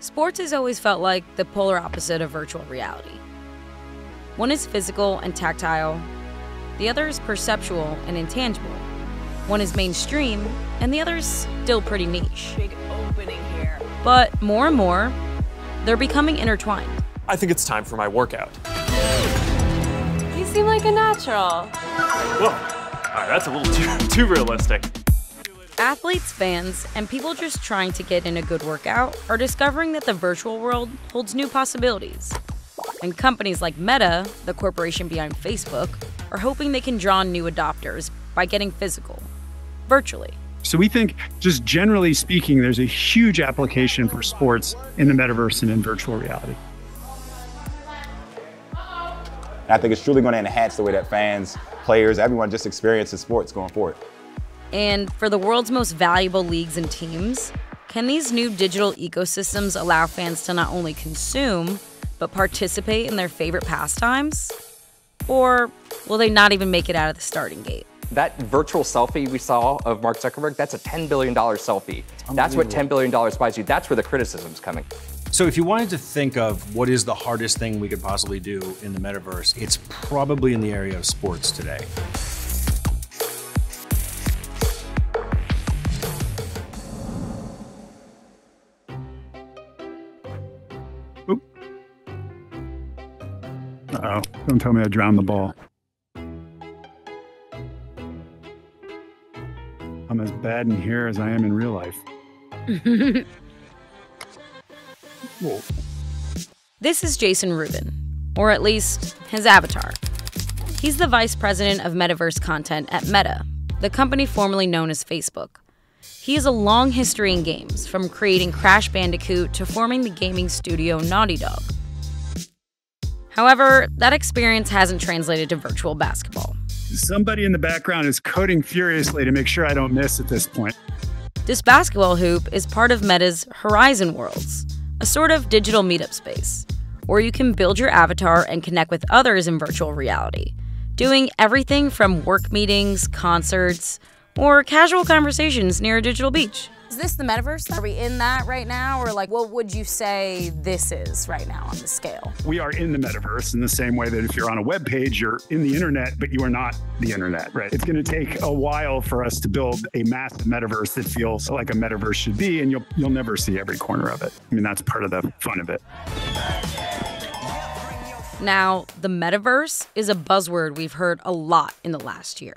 Sports has always felt like the polar opposite of virtual reality. One is physical and tactile, the other is perceptual and intangible. One is mainstream, and the other is still pretty niche. Big opening here. But more and more, they're becoming intertwined. I think it's time for my workout. You seem like a natural. Whoa, all right, that's a little too, too realistic. Athletes, fans, and people just trying to get in a good workout are discovering that the virtual world holds new possibilities. And companies like Meta, the corporation behind Facebook, are hoping they can draw new adopters by getting physical, virtually. So we think, just generally speaking, there's a huge application for sports in the metaverse and in virtual reality. I think it's truly going to enhance the way that fans, players, everyone just experiences sports going forward. And for the world's most valuable leagues and teams, can these new digital ecosystems allow fans to not only consume, but participate in their favorite pastimes? Or will they not even make it out of the starting gate? That virtual selfie we saw of Mark Zuckerberg, that's a $10 billion selfie. That's what $10 billion buys you. That's where the criticism's coming. So if you wanted to think of what is the hardest thing we could possibly do in the metaverse, it's probably in the area of sports today. Uh-oh, don't tell me I drowned the ball. I'm as bad in here as I am in real life. Whoa. This is Jason Rubin, or at least his avatar. He's the vice president of metaverse content at Meta, the company formerly known as Facebook. He has a long history in games, from creating Crash Bandicoot to forming the gaming studio Naughty Dog. However, that experience hasn't translated to virtual basketball. Somebody in the background is coding furiously to make sure I don't miss at this point. This basketball hoop is part of Meta's Horizon Worlds, a sort of digital meetup space where you can build your avatar and connect with others in virtual reality, doing everything from work meetings, concerts, or casual conversations near a digital beach. Is this the metaverse? Are we in that right now? Or like, what would you say this is right now on the scale? We are in the metaverse in the same way that if you're on a web page, you're in the internet, but you are not the internet, right? It's going to take a while for us to build a massive metaverse that feels like a metaverse should be, and you'll you'll never see every corner of it. I mean, that's part of the fun of it. Now, the metaverse is a buzzword we've heard a lot in the last year.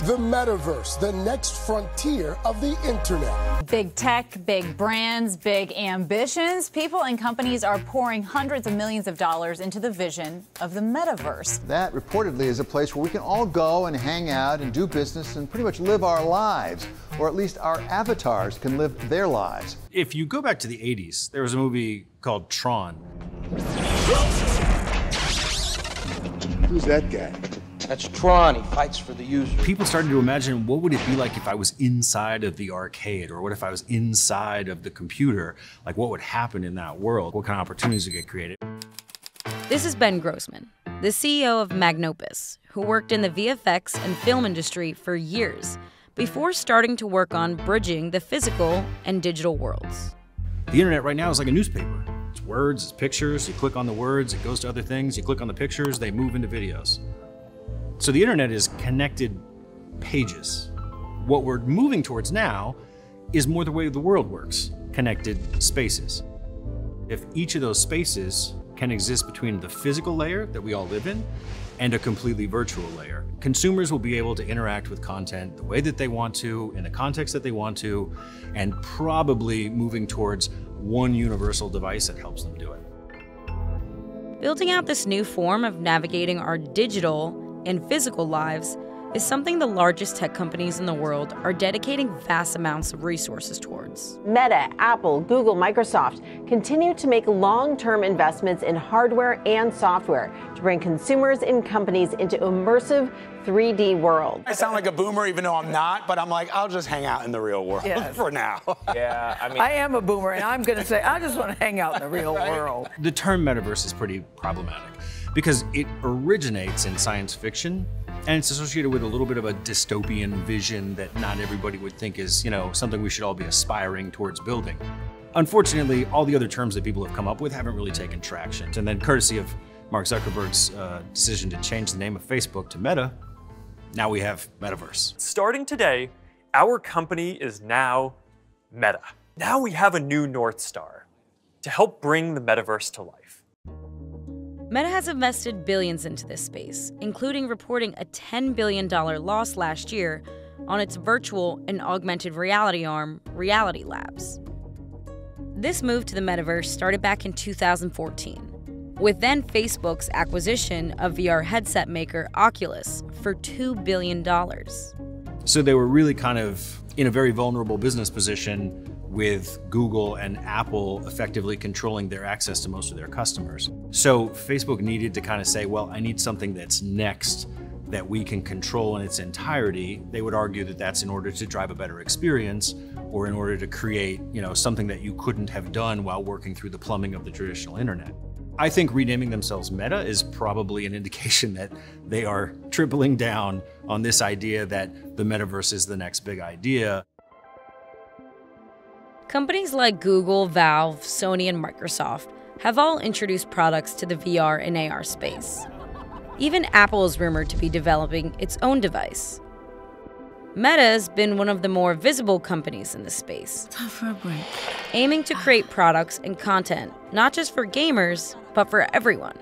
The metaverse, the next frontier of the internet. Big tech, big brands, big ambitions. People and companies are pouring hundreds of millions of dollars into the vision of the metaverse. That reportedly is a place where we can all go and hang out and do business and pretty much live our lives, or at least our avatars can live their lives. If you go back to the 80s, there was a movie called Tron. Who's that guy? That's Tron. He fights for the user. People started to imagine what would it be like if I was inside of the arcade, or what if I was inside of the computer? Like, what would happen in that world? What kind of opportunities would get created? This is Ben Grossman, the CEO of Magnopus, who worked in the VFX and film industry for years before starting to work on bridging the physical and digital worlds. The internet right now is like a newspaper. It's words, it's pictures. You click on the words, it goes to other things. You click on the pictures, they move into videos. So the internet is connected pages. What we're moving towards now is more the way the world works connected spaces. If each of those spaces can exist between the physical layer that we all live in and a completely virtual layer, consumers will be able to interact with content the way that they want to, in the context that they want to, and probably moving towards one universal device that helps them do it. Building out this new form of navigating our digital and physical lives is something the largest tech companies in the world are dedicating vast amounts of resources towards. Meta, Apple, Google, Microsoft continue to make long term investments in hardware and software to bring consumers and companies into immersive 3D worlds. I sound like a boomer even though I'm not, but I'm like, I'll just hang out in the real world Yes. for now. Yeah, I mean, I am a boomer, and I'm going to say, I just want to hang out in the real world. The term metaverse is pretty problematic because it originates in science fiction and it's associated with a little bit of a dystopian vision that not everybody would think is, you know, something we should all be aspiring towards building. Unfortunately, all the other terms that people have come up with haven't really taken traction. And then, courtesy of Mark Zuckerberg's uh, decision to change the name of Facebook to Meta, now we have Metaverse. Starting today, our company is now Meta. Now we have a new North Star to help bring the metaverse to life. Meta has invested billions into this space, including reporting a $10 billion loss last year on its virtual and augmented reality arm, Reality Labs. This move to the metaverse started back in 2014, with then Facebook's acquisition of VR headset maker Oculus for $2 billion. So they were really kind of in a very vulnerable business position with Google and Apple effectively controlling their access to most of their customers. So Facebook needed to kind of say, well, I need something that's next that we can control in its entirety. They would argue that that's in order to drive a better experience or in order to create, you know, something that you couldn't have done while working through the plumbing of the traditional internet. I think renaming themselves Meta is probably an indication that they are tripling down on this idea that the metaverse is the next big idea. Companies like Google, Valve, Sony, and Microsoft have all introduced products to the VR and AR space. Even Apple is rumored to be developing its own device. Meta has been one of the more visible companies in the space. Time for a break. Aiming to create products and content not just for gamers, but for everyone.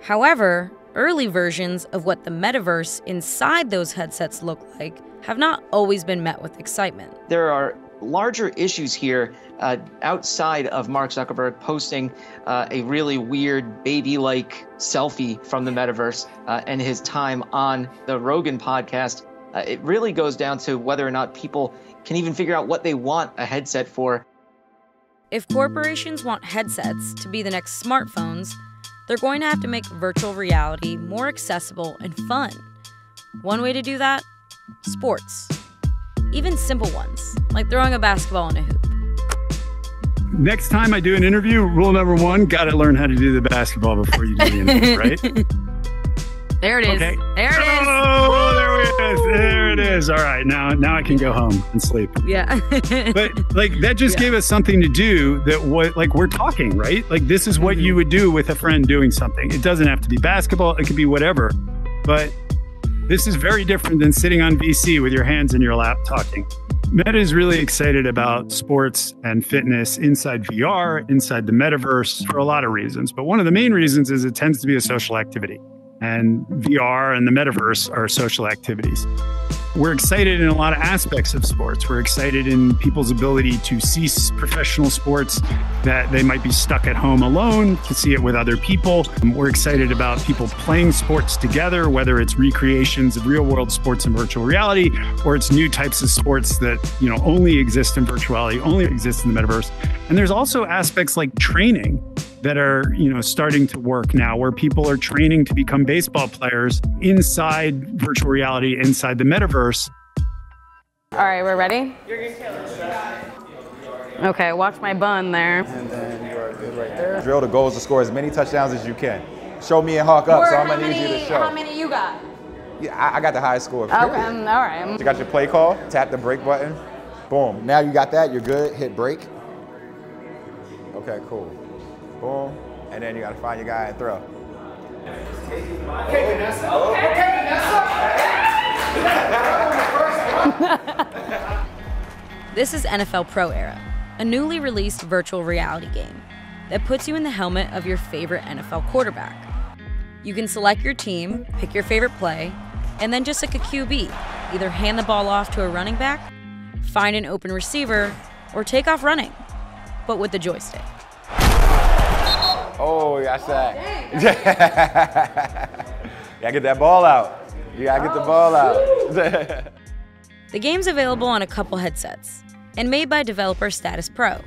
However, early versions of what the metaverse inside those headsets look like have not always been met with excitement. There are larger issues here uh, outside of Mark Zuckerberg posting uh, a really weird baby like selfie from the metaverse uh, and his time on the Rogan podcast. Uh, it really goes down to whether or not people can even figure out what they want a headset for. If corporations want headsets to be the next smartphones, they're going to have to make virtual reality more accessible and fun. One way to do that? Sports. Even simple ones, like throwing a basketball in a hoop. Next time I do an interview, rule number one, got to learn how to do the basketball before you do the interview, right? There it is. Okay. There it is. Oh, there it is. There it is. All right, now now I can go home and sleep. Yeah. but like that just Yeah. gave us something to do that what like we're talking, right? Like this is what Mm-hmm. you would do with a friend doing something. It doesn't have to be basketball, it could be whatever. But this is very different than sitting on VC with your hands in your lap talking. Meta is really excited about sports and fitness inside VR, inside the metaverse for a lot of reasons. But one of the main reasons is it tends to be a social activity. And VR and the metaverse are social activities. We're excited in a lot of aspects of sports. We're excited in people's ability to see professional sports that they might be stuck at home alone, to see it with other people. We're excited about people playing sports together, whether it's recreations of real world sports in virtual reality or it's new types of sports that, you know, only exist in virtuality, only exist in the metaverse. And there's also aspects like training that are you know starting to work now where people are training to become baseball players inside virtual reality inside the metaverse All right, we're ready? Okay, watch my bun there. Drill the goals to score as many touchdowns as you can. Show me and Hawk up, so I'm how gonna need you many, to show. how many you got? Yeah, I, I got the highest score. Okay, um, all right. You got your play call, tap the break button, boom. Now you got that, you're good, hit break. Okay, cool. Boom, and then you gotta find your guy and throw. Okay, Vanessa. Okay, Vanessa. This is NFL Pro Era, a newly released virtual reality game that puts you in the helmet of your favorite NFL quarterback. You can select your team, pick your favorite play, and then just like a QB, either hand the ball off to a running back, find an open receiver, or take off running, but with the joystick. Oh, that's that. you gotta get that ball out. You gotta get the ball out. The game's available on a couple headsets and made by developer Status Pro,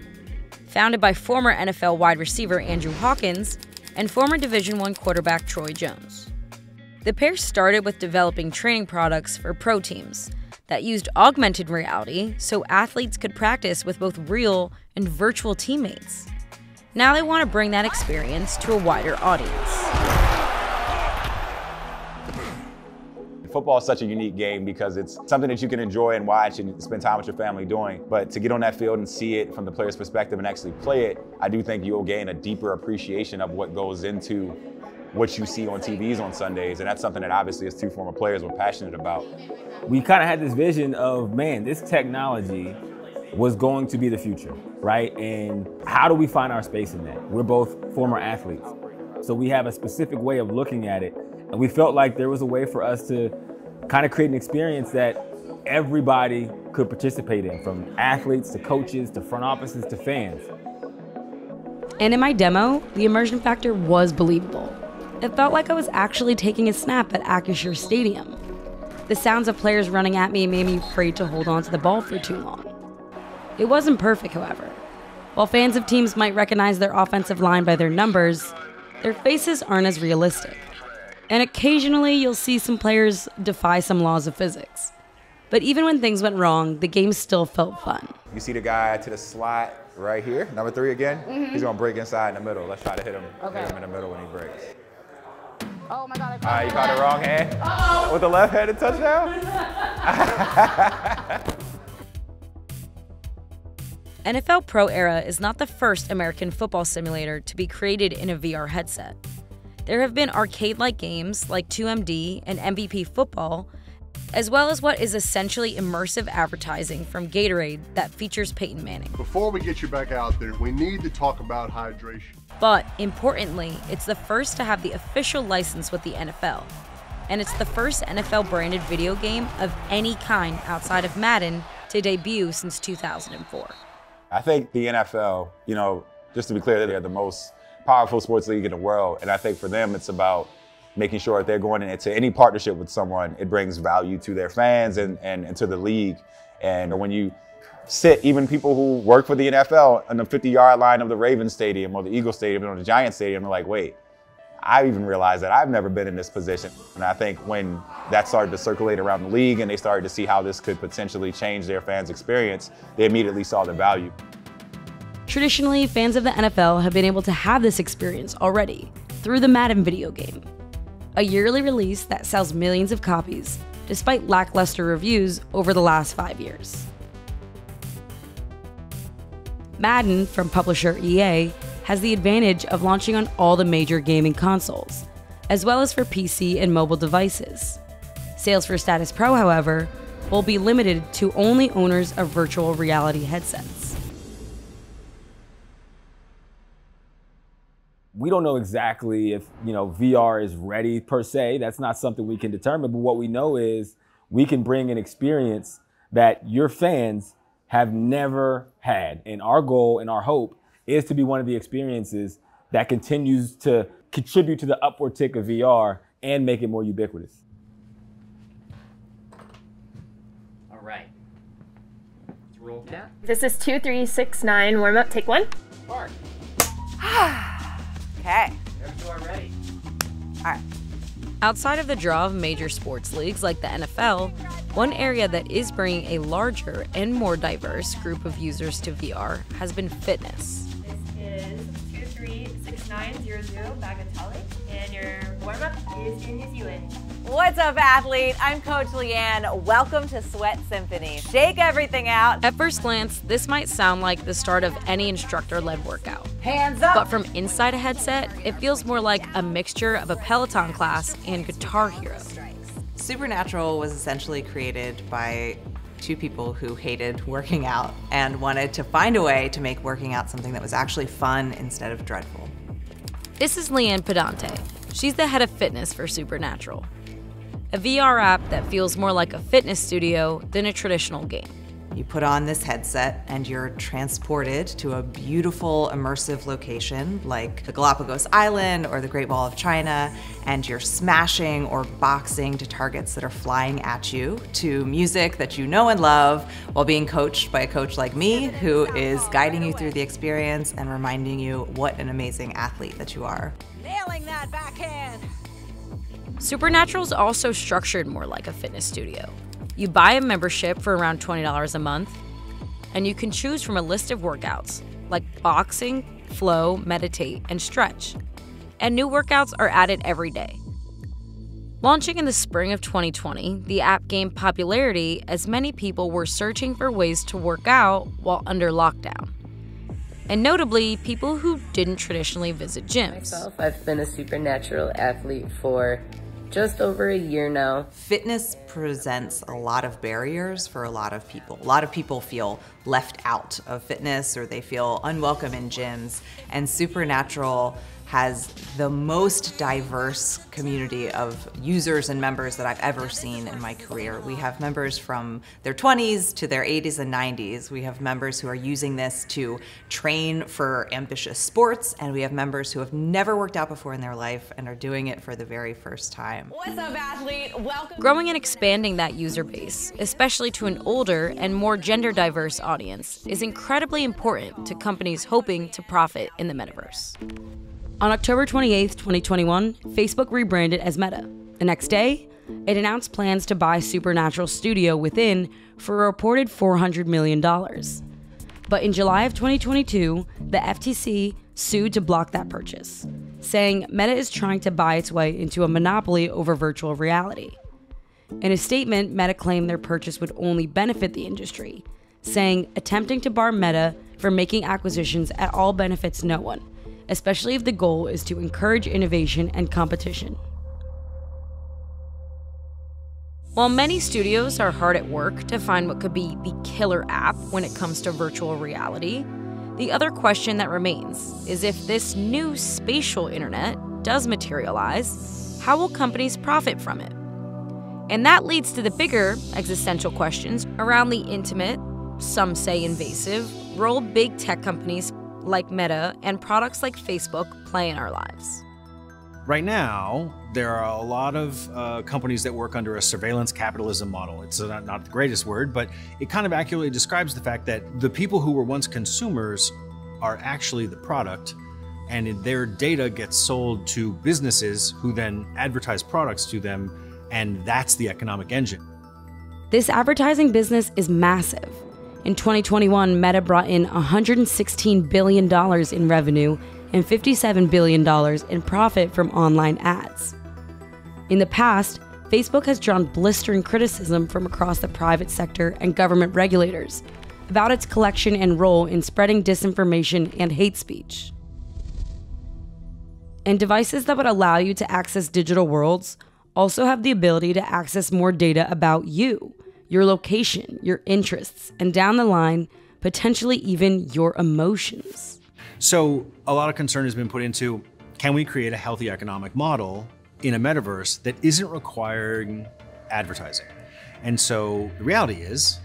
founded by former NFL wide receiver Andrew Hawkins and former Division I quarterback Troy Jones. The pair started with developing training products for pro teams that used augmented reality so athletes could practice with both real and virtual teammates. Now they want to bring that experience to a wider audience. Football is such a unique game because it's something that you can enjoy and watch and spend time with your family doing. But to get on that field and see it from the player's perspective and actually play it, I do think you'll gain a deeper appreciation of what goes into what you see on TVs on Sundays. And that's something that obviously as two former players were passionate about. We kind of had this vision of, man, this technology was going to be the future, right? And how do we find our space in that? We're both former athletes. So we have a specific way of looking at it. And we felt like there was a way for us to kind of create an experience that everybody could participate in, from athletes to coaches to front offices to fans. And in my demo, the immersion factor was believable. It felt like I was actually taking a snap at Acrisure Stadium. The sounds of players running at me made me afraid to hold on to the ball for too long. It wasn't perfect, however. While fans of teams might recognize their offensive line by their numbers, their faces aren't as realistic. And occasionally you'll see some players defy some laws of physics. But even when things went wrong, the game still felt fun. You see the guy to the slot right here, number three again? Mhm. He's gonna break inside in the middle. Let's try to hit him, Okay. hit him in the middle when he breaks. Oh my god, I All right, you caught the wrong hand. Uh-oh. With the left-handed touchdown? NFL Pro Era is not the first American football simulator to be created in a VR headset. There have been arcade like games like 2MD and MVP Football, as well as what is essentially immersive advertising from Gatorade that features Peyton Manning. Before we get you back out there, we need to talk about hydration. But importantly, it's the first to have the official license with the NFL. And it's the first NFL branded video game of any kind outside of Madden to debut since 2004. I think the NFL, you know, just to be clear, they're the most powerful sports league in the world. And I think for them, it's about making sure that they're going into any partnership with someone, it brings value to their fans and, and, and to the league. And when you sit, even people who work for the NFL on the 50 yard line of the Ravens Stadium or the Eagle Stadium or the Giant Stadium, they're like, wait, I even realized that I've never been in this position. And I think when that started to circulate around the league and they started to see how this could potentially change their fans' experience, they immediately saw the value. Traditionally, fans of the NFL have been able to have this experience already through the Madden video game, a yearly release that sells millions of copies, despite lackluster reviews over the last five years. Madden, from publisher EA, has the advantage of launching on all the major gaming consoles, as well as for PC and mobile devices. Sales for Status Pro, however, will be limited to only owners of virtual reality headsets. We don't know exactly if you know VR is ready per se. That's not something we can determine. But what we know is we can bring an experience that your fans have never had. And our goal and our hope is to be one of the experiences that continues to contribute to the upward tick of VR and make it more ubiquitous. All right. Let's roll cat. This is two, three, six, nine. Warm up. Take one. Mark. Okay. Two are ready. All right. Outside of the draw of major sports leagues like the NFL, one area that is bringing a larger and more diverse group of users to VR has been fitness. This is two, three, six, nine, zero, zero. Bagatelle. And your warm up is in New Zealand. What's up, athlete? I'm Coach Leanne. Welcome to Sweat Symphony. Shake everything out. At first glance, this might sound like the start of any instructor led workout. Hands up. But from inside a headset, it feels more like a mixture of a Peloton class and Guitar Hero. Supernatural was essentially created by two people who hated working out and wanted to find a way to make working out something that was actually fun instead of dreadful. This is Leanne Pedante. She's the head of fitness for Supernatural, a VR app that feels more like a fitness studio than a traditional game. You put on this headset and you're transported to a beautiful immersive location like the Galapagos Island or the Great Wall of China, and you're smashing or boxing to targets that are flying at you to music that you know and love while being coached by a coach like me who is guiding you through the experience and reminding you what an amazing athlete that you are. Nailing that backhand. Supernatural is also structured more like a fitness studio. You buy a membership for around $20 a month, and you can choose from a list of workouts like boxing, flow, meditate, and stretch. And new workouts are added every day. Launching in the spring of 2020, the app gained popularity as many people were searching for ways to work out while under lockdown. And notably, people who didn't traditionally visit gyms. Myself, I've been a supernatural athlete for just over a year now. Fitness presents a lot of barriers for a lot of people. A lot of people feel left out of fitness or they feel unwelcome in gyms, and Supernatural has the most diverse community of users and members that I've ever seen in my career. We have members from their 20s to their 80s and 90s. We have members who are using this to train for ambitious sports, and we have members who have never worked out before in their life and are doing it for the very first time. What's up, athlete? Welcome. Growing and expanding that user base, especially to an older and more gender diverse audience, is incredibly important to companies hoping to profit in the metaverse. On October 28, 2021, Facebook rebranded as Meta. The next day, it announced plans to buy Supernatural Studio Within for a reported $400 million. But in July of 2022, the FTC sued to block that purchase, saying Meta is trying to buy its way into a monopoly over virtual reality. In a statement, Meta claimed their purchase would only benefit the industry, saying attempting to bar Meta from making acquisitions at all benefits no one especially if the goal is to encourage innovation and competition. While many studios are hard at work to find what could be the killer app when it comes to virtual reality, the other question that remains is if this new spatial internet does materialize, how will companies profit from it? And that leads to the bigger existential questions around the intimate, some say invasive, role big tech companies like Meta and products like Facebook play in our lives. Right now, there are a lot of uh, companies that work under a surveillance capitalism model. It's not, not the greatest word, but it kind of accurately describes the fact that the people who were once consumers are actually the product, and their data gets sold to businesses who then advertise products to them, and that's the economic engine. This advertising business is massive. In 2021, Meta brought in $116 billion in revenue and $57 billion in profit from online ads. In the past, Facebook has drawn blistering criticism from across the private sector and government regulators about its collection and role in spreading disinformation and hate speech. And devices that would allow you to access digital worlds also have the ability to access more data about you your location, your interests, and down the line, potentially even your emotions. So, a lot of concern has been put into can we create a healthy economic model in a metaverse that isn't requiring advertising? And so, the reality is,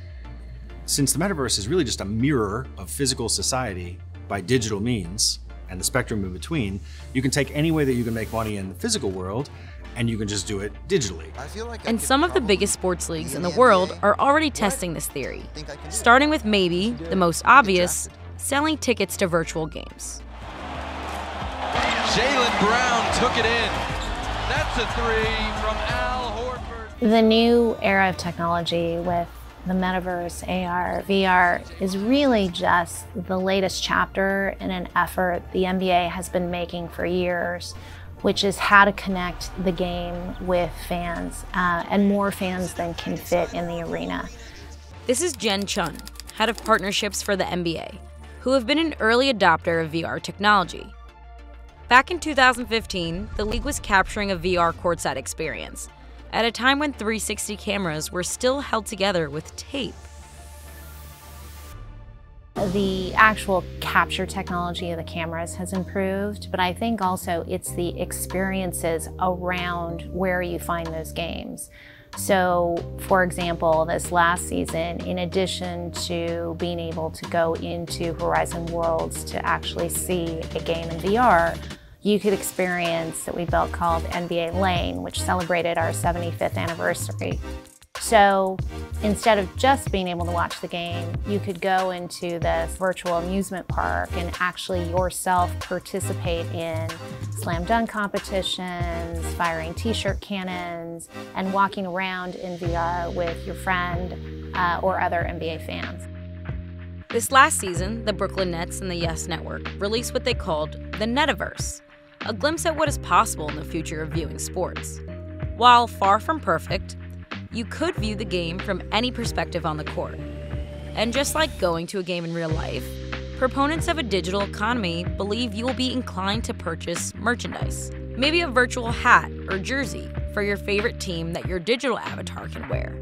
since the metaverse is really just a mirror of physical society by digital means and the spectrum in between, you can take any way that you can make money in the physical world and you can just do it digitally. Like and some of the biggest sports leagues in the world are already testing this theory, starting with maybe the most obvious selling tickets to virtual games. Jaylen Brown took it in. That's a three from Al Horford. The new era of technology with the metaverse, AR, VR is really just the latest chapter in an effort the NBA has been making for years which is how to connect the game with fans uh, and more fans than can fit in the arena. This is Jen Chun, head of partnerships for the NBA, who have been an early adopter of VR technology. Back in 2015, the league was capturing a VR courtside experience at a time when 360 cameras were still held together with tape. The actual capture technology of the cameras has improved, but I think also it's the experiences around where you find those games. So, for example, this last season, in addition to being able to go into Horizon Worlds to actually see a game in VR, you could experience that we built called NBA Lane, which celebrated our 75th anniversary. So instead of just being able to watch the game, you could go into this virtual amusement park and actually yourself participate in slam dunk competitions, firing t-shirt cannons, and walking around in VR with your friend uh, or other NBA fans. This last season, the Brooklyn Nets and the Yes Network released what they called the Netaverse, a glimpse at what is possible in the future of viewing sports. While far from perfect, you could view the game from any perspective on the court. And just like going to a game in real life, proponents of a digital economy believe you will be inclined to purchase merchandise. Maybe a virtual hat or jersey for your favorite team that your digital avatar can wear.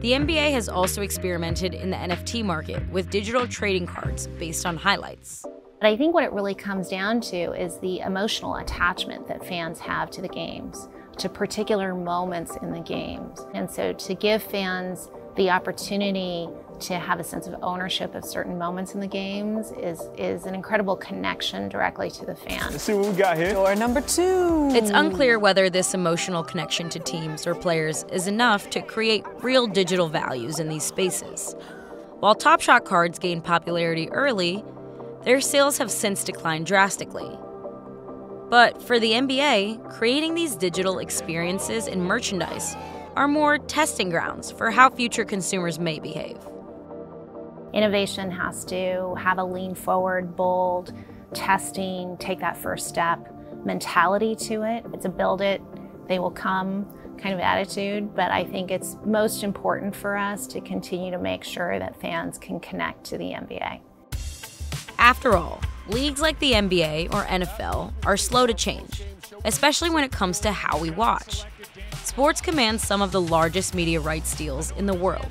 The NBA has also experimented in the NFT market with digital trading cards based on highlights. But I think what it really comes down to is the emotional attachment that fans have to the games, to particular moments in the games. And so to give fans the opportunity to have a sense of ownership of certain moments in the games is, is an incredible connection directly to the fan. Let's see what we got here. Door number two. It's unclear whether this emotional connection to teams or players is enough to create real digital values in these spaces. While Top Shot cards gained popularity early, their sales have since declined drastically. But for the NBA, creating these digital experiences and merchandise are more testing grounds for how future consumers may behave. Innovation has to have a lean forward, bold, testing, take that first step mentality to it. It's a build it, they will come kind of attitude, but I think it's most important for us to continue to make sure that fans can connect to the NBA. After all, leagues like the NBA or NFL are slow to change, especially when it comes to how we watch. Sports commands some of the largest media rights deals in the world,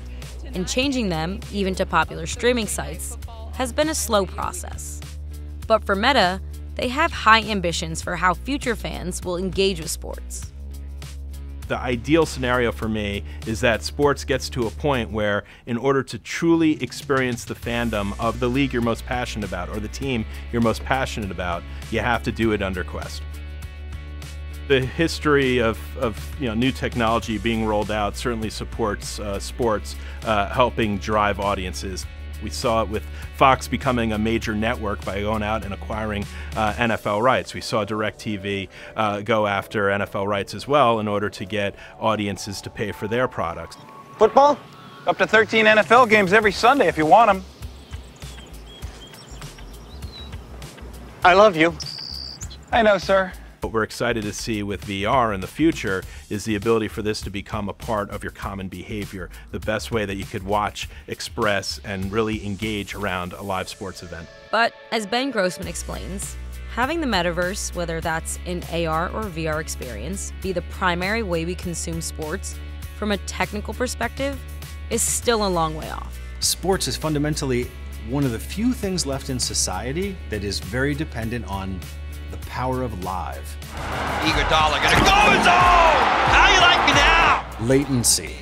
and changing them, even to popular streaming sites, has been a slow process. But for Meta, they have high ambitions for how future fans will engage with sports. The ideal scenario for me is that sports gets to a point where, in order to truly experience the fandom of the league you're most passionate about or the team you're most passionate about, you have to do it under Quest the history of, of you know, new technology being rolled out certainly supports uh, sports uh, helping drive audiences. We saw it with Fox becoming a major network by going out and acquiring uh, NFL rights. We saw DirecTV uh, go after NFL rights as well in order to get audiences to pay for their products. Football? Up to 13 NFL games every Sunday if you want them. I love you. I know, sir. What we're excited to see with VR in the future is the ability for this to become a part of your common behavior, the best way that you could watch, express, and really engage around a live sports event. But as Ben Grossman explains, having the metaverse, whether that's an AR or VR experience, be the primary way we consume sports from a technical perspective is still a long way off. Sports is fundamentally one of the few things left in society that is very dependent on the power of live. Iguodala gonna go in zone! How you like me now? Latency,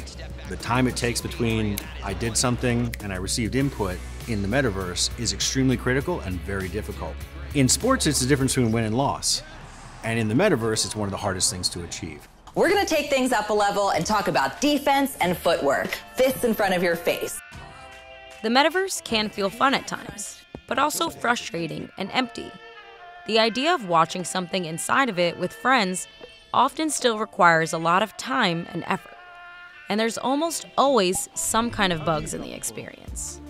the time it takes between I did something and I received input in the metaverse is extremely critical and very difficult. In sports, it's the difference between win and loss. And in the metaverse, it's one of the hardest things to achieve. We're going to take things up a level and talk about defense and footwork. Fists in front of your face. The metaverse can feel fun at times, but also frustrating and empty. The idea of watching something inside of it with friends often still requires a lot of time and effort. And there's almost always some kind of bugs in the experience.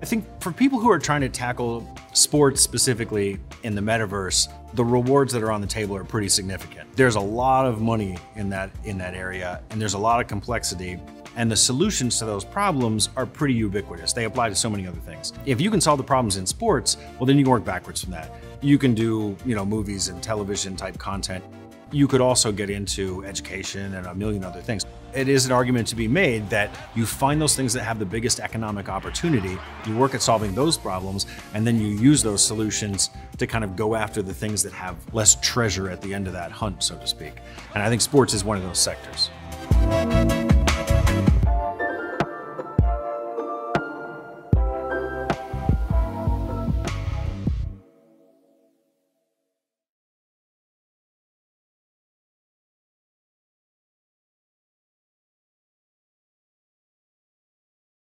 I think for people who are trying to tackle sports specifically in the metaverse, the rewards that are on the table are pretty significant. There's a lot of money in that in that area and there's a lot of complexity and the solutions to those problems are pretty ubiquitous. They apply to so many other things. If you can solve the problems in sports, well, then you can work backwards from that. You can do, you know, movies and television type content. You could also get into education and a million other things. It is an argument to be made that you find those things that have the biggest economic opportunity, you work at solving those problems, and then you use those solutions to kind of go after the things that have less treasure at the end of that hunt, so to speak. And I think sports is one of those sectors.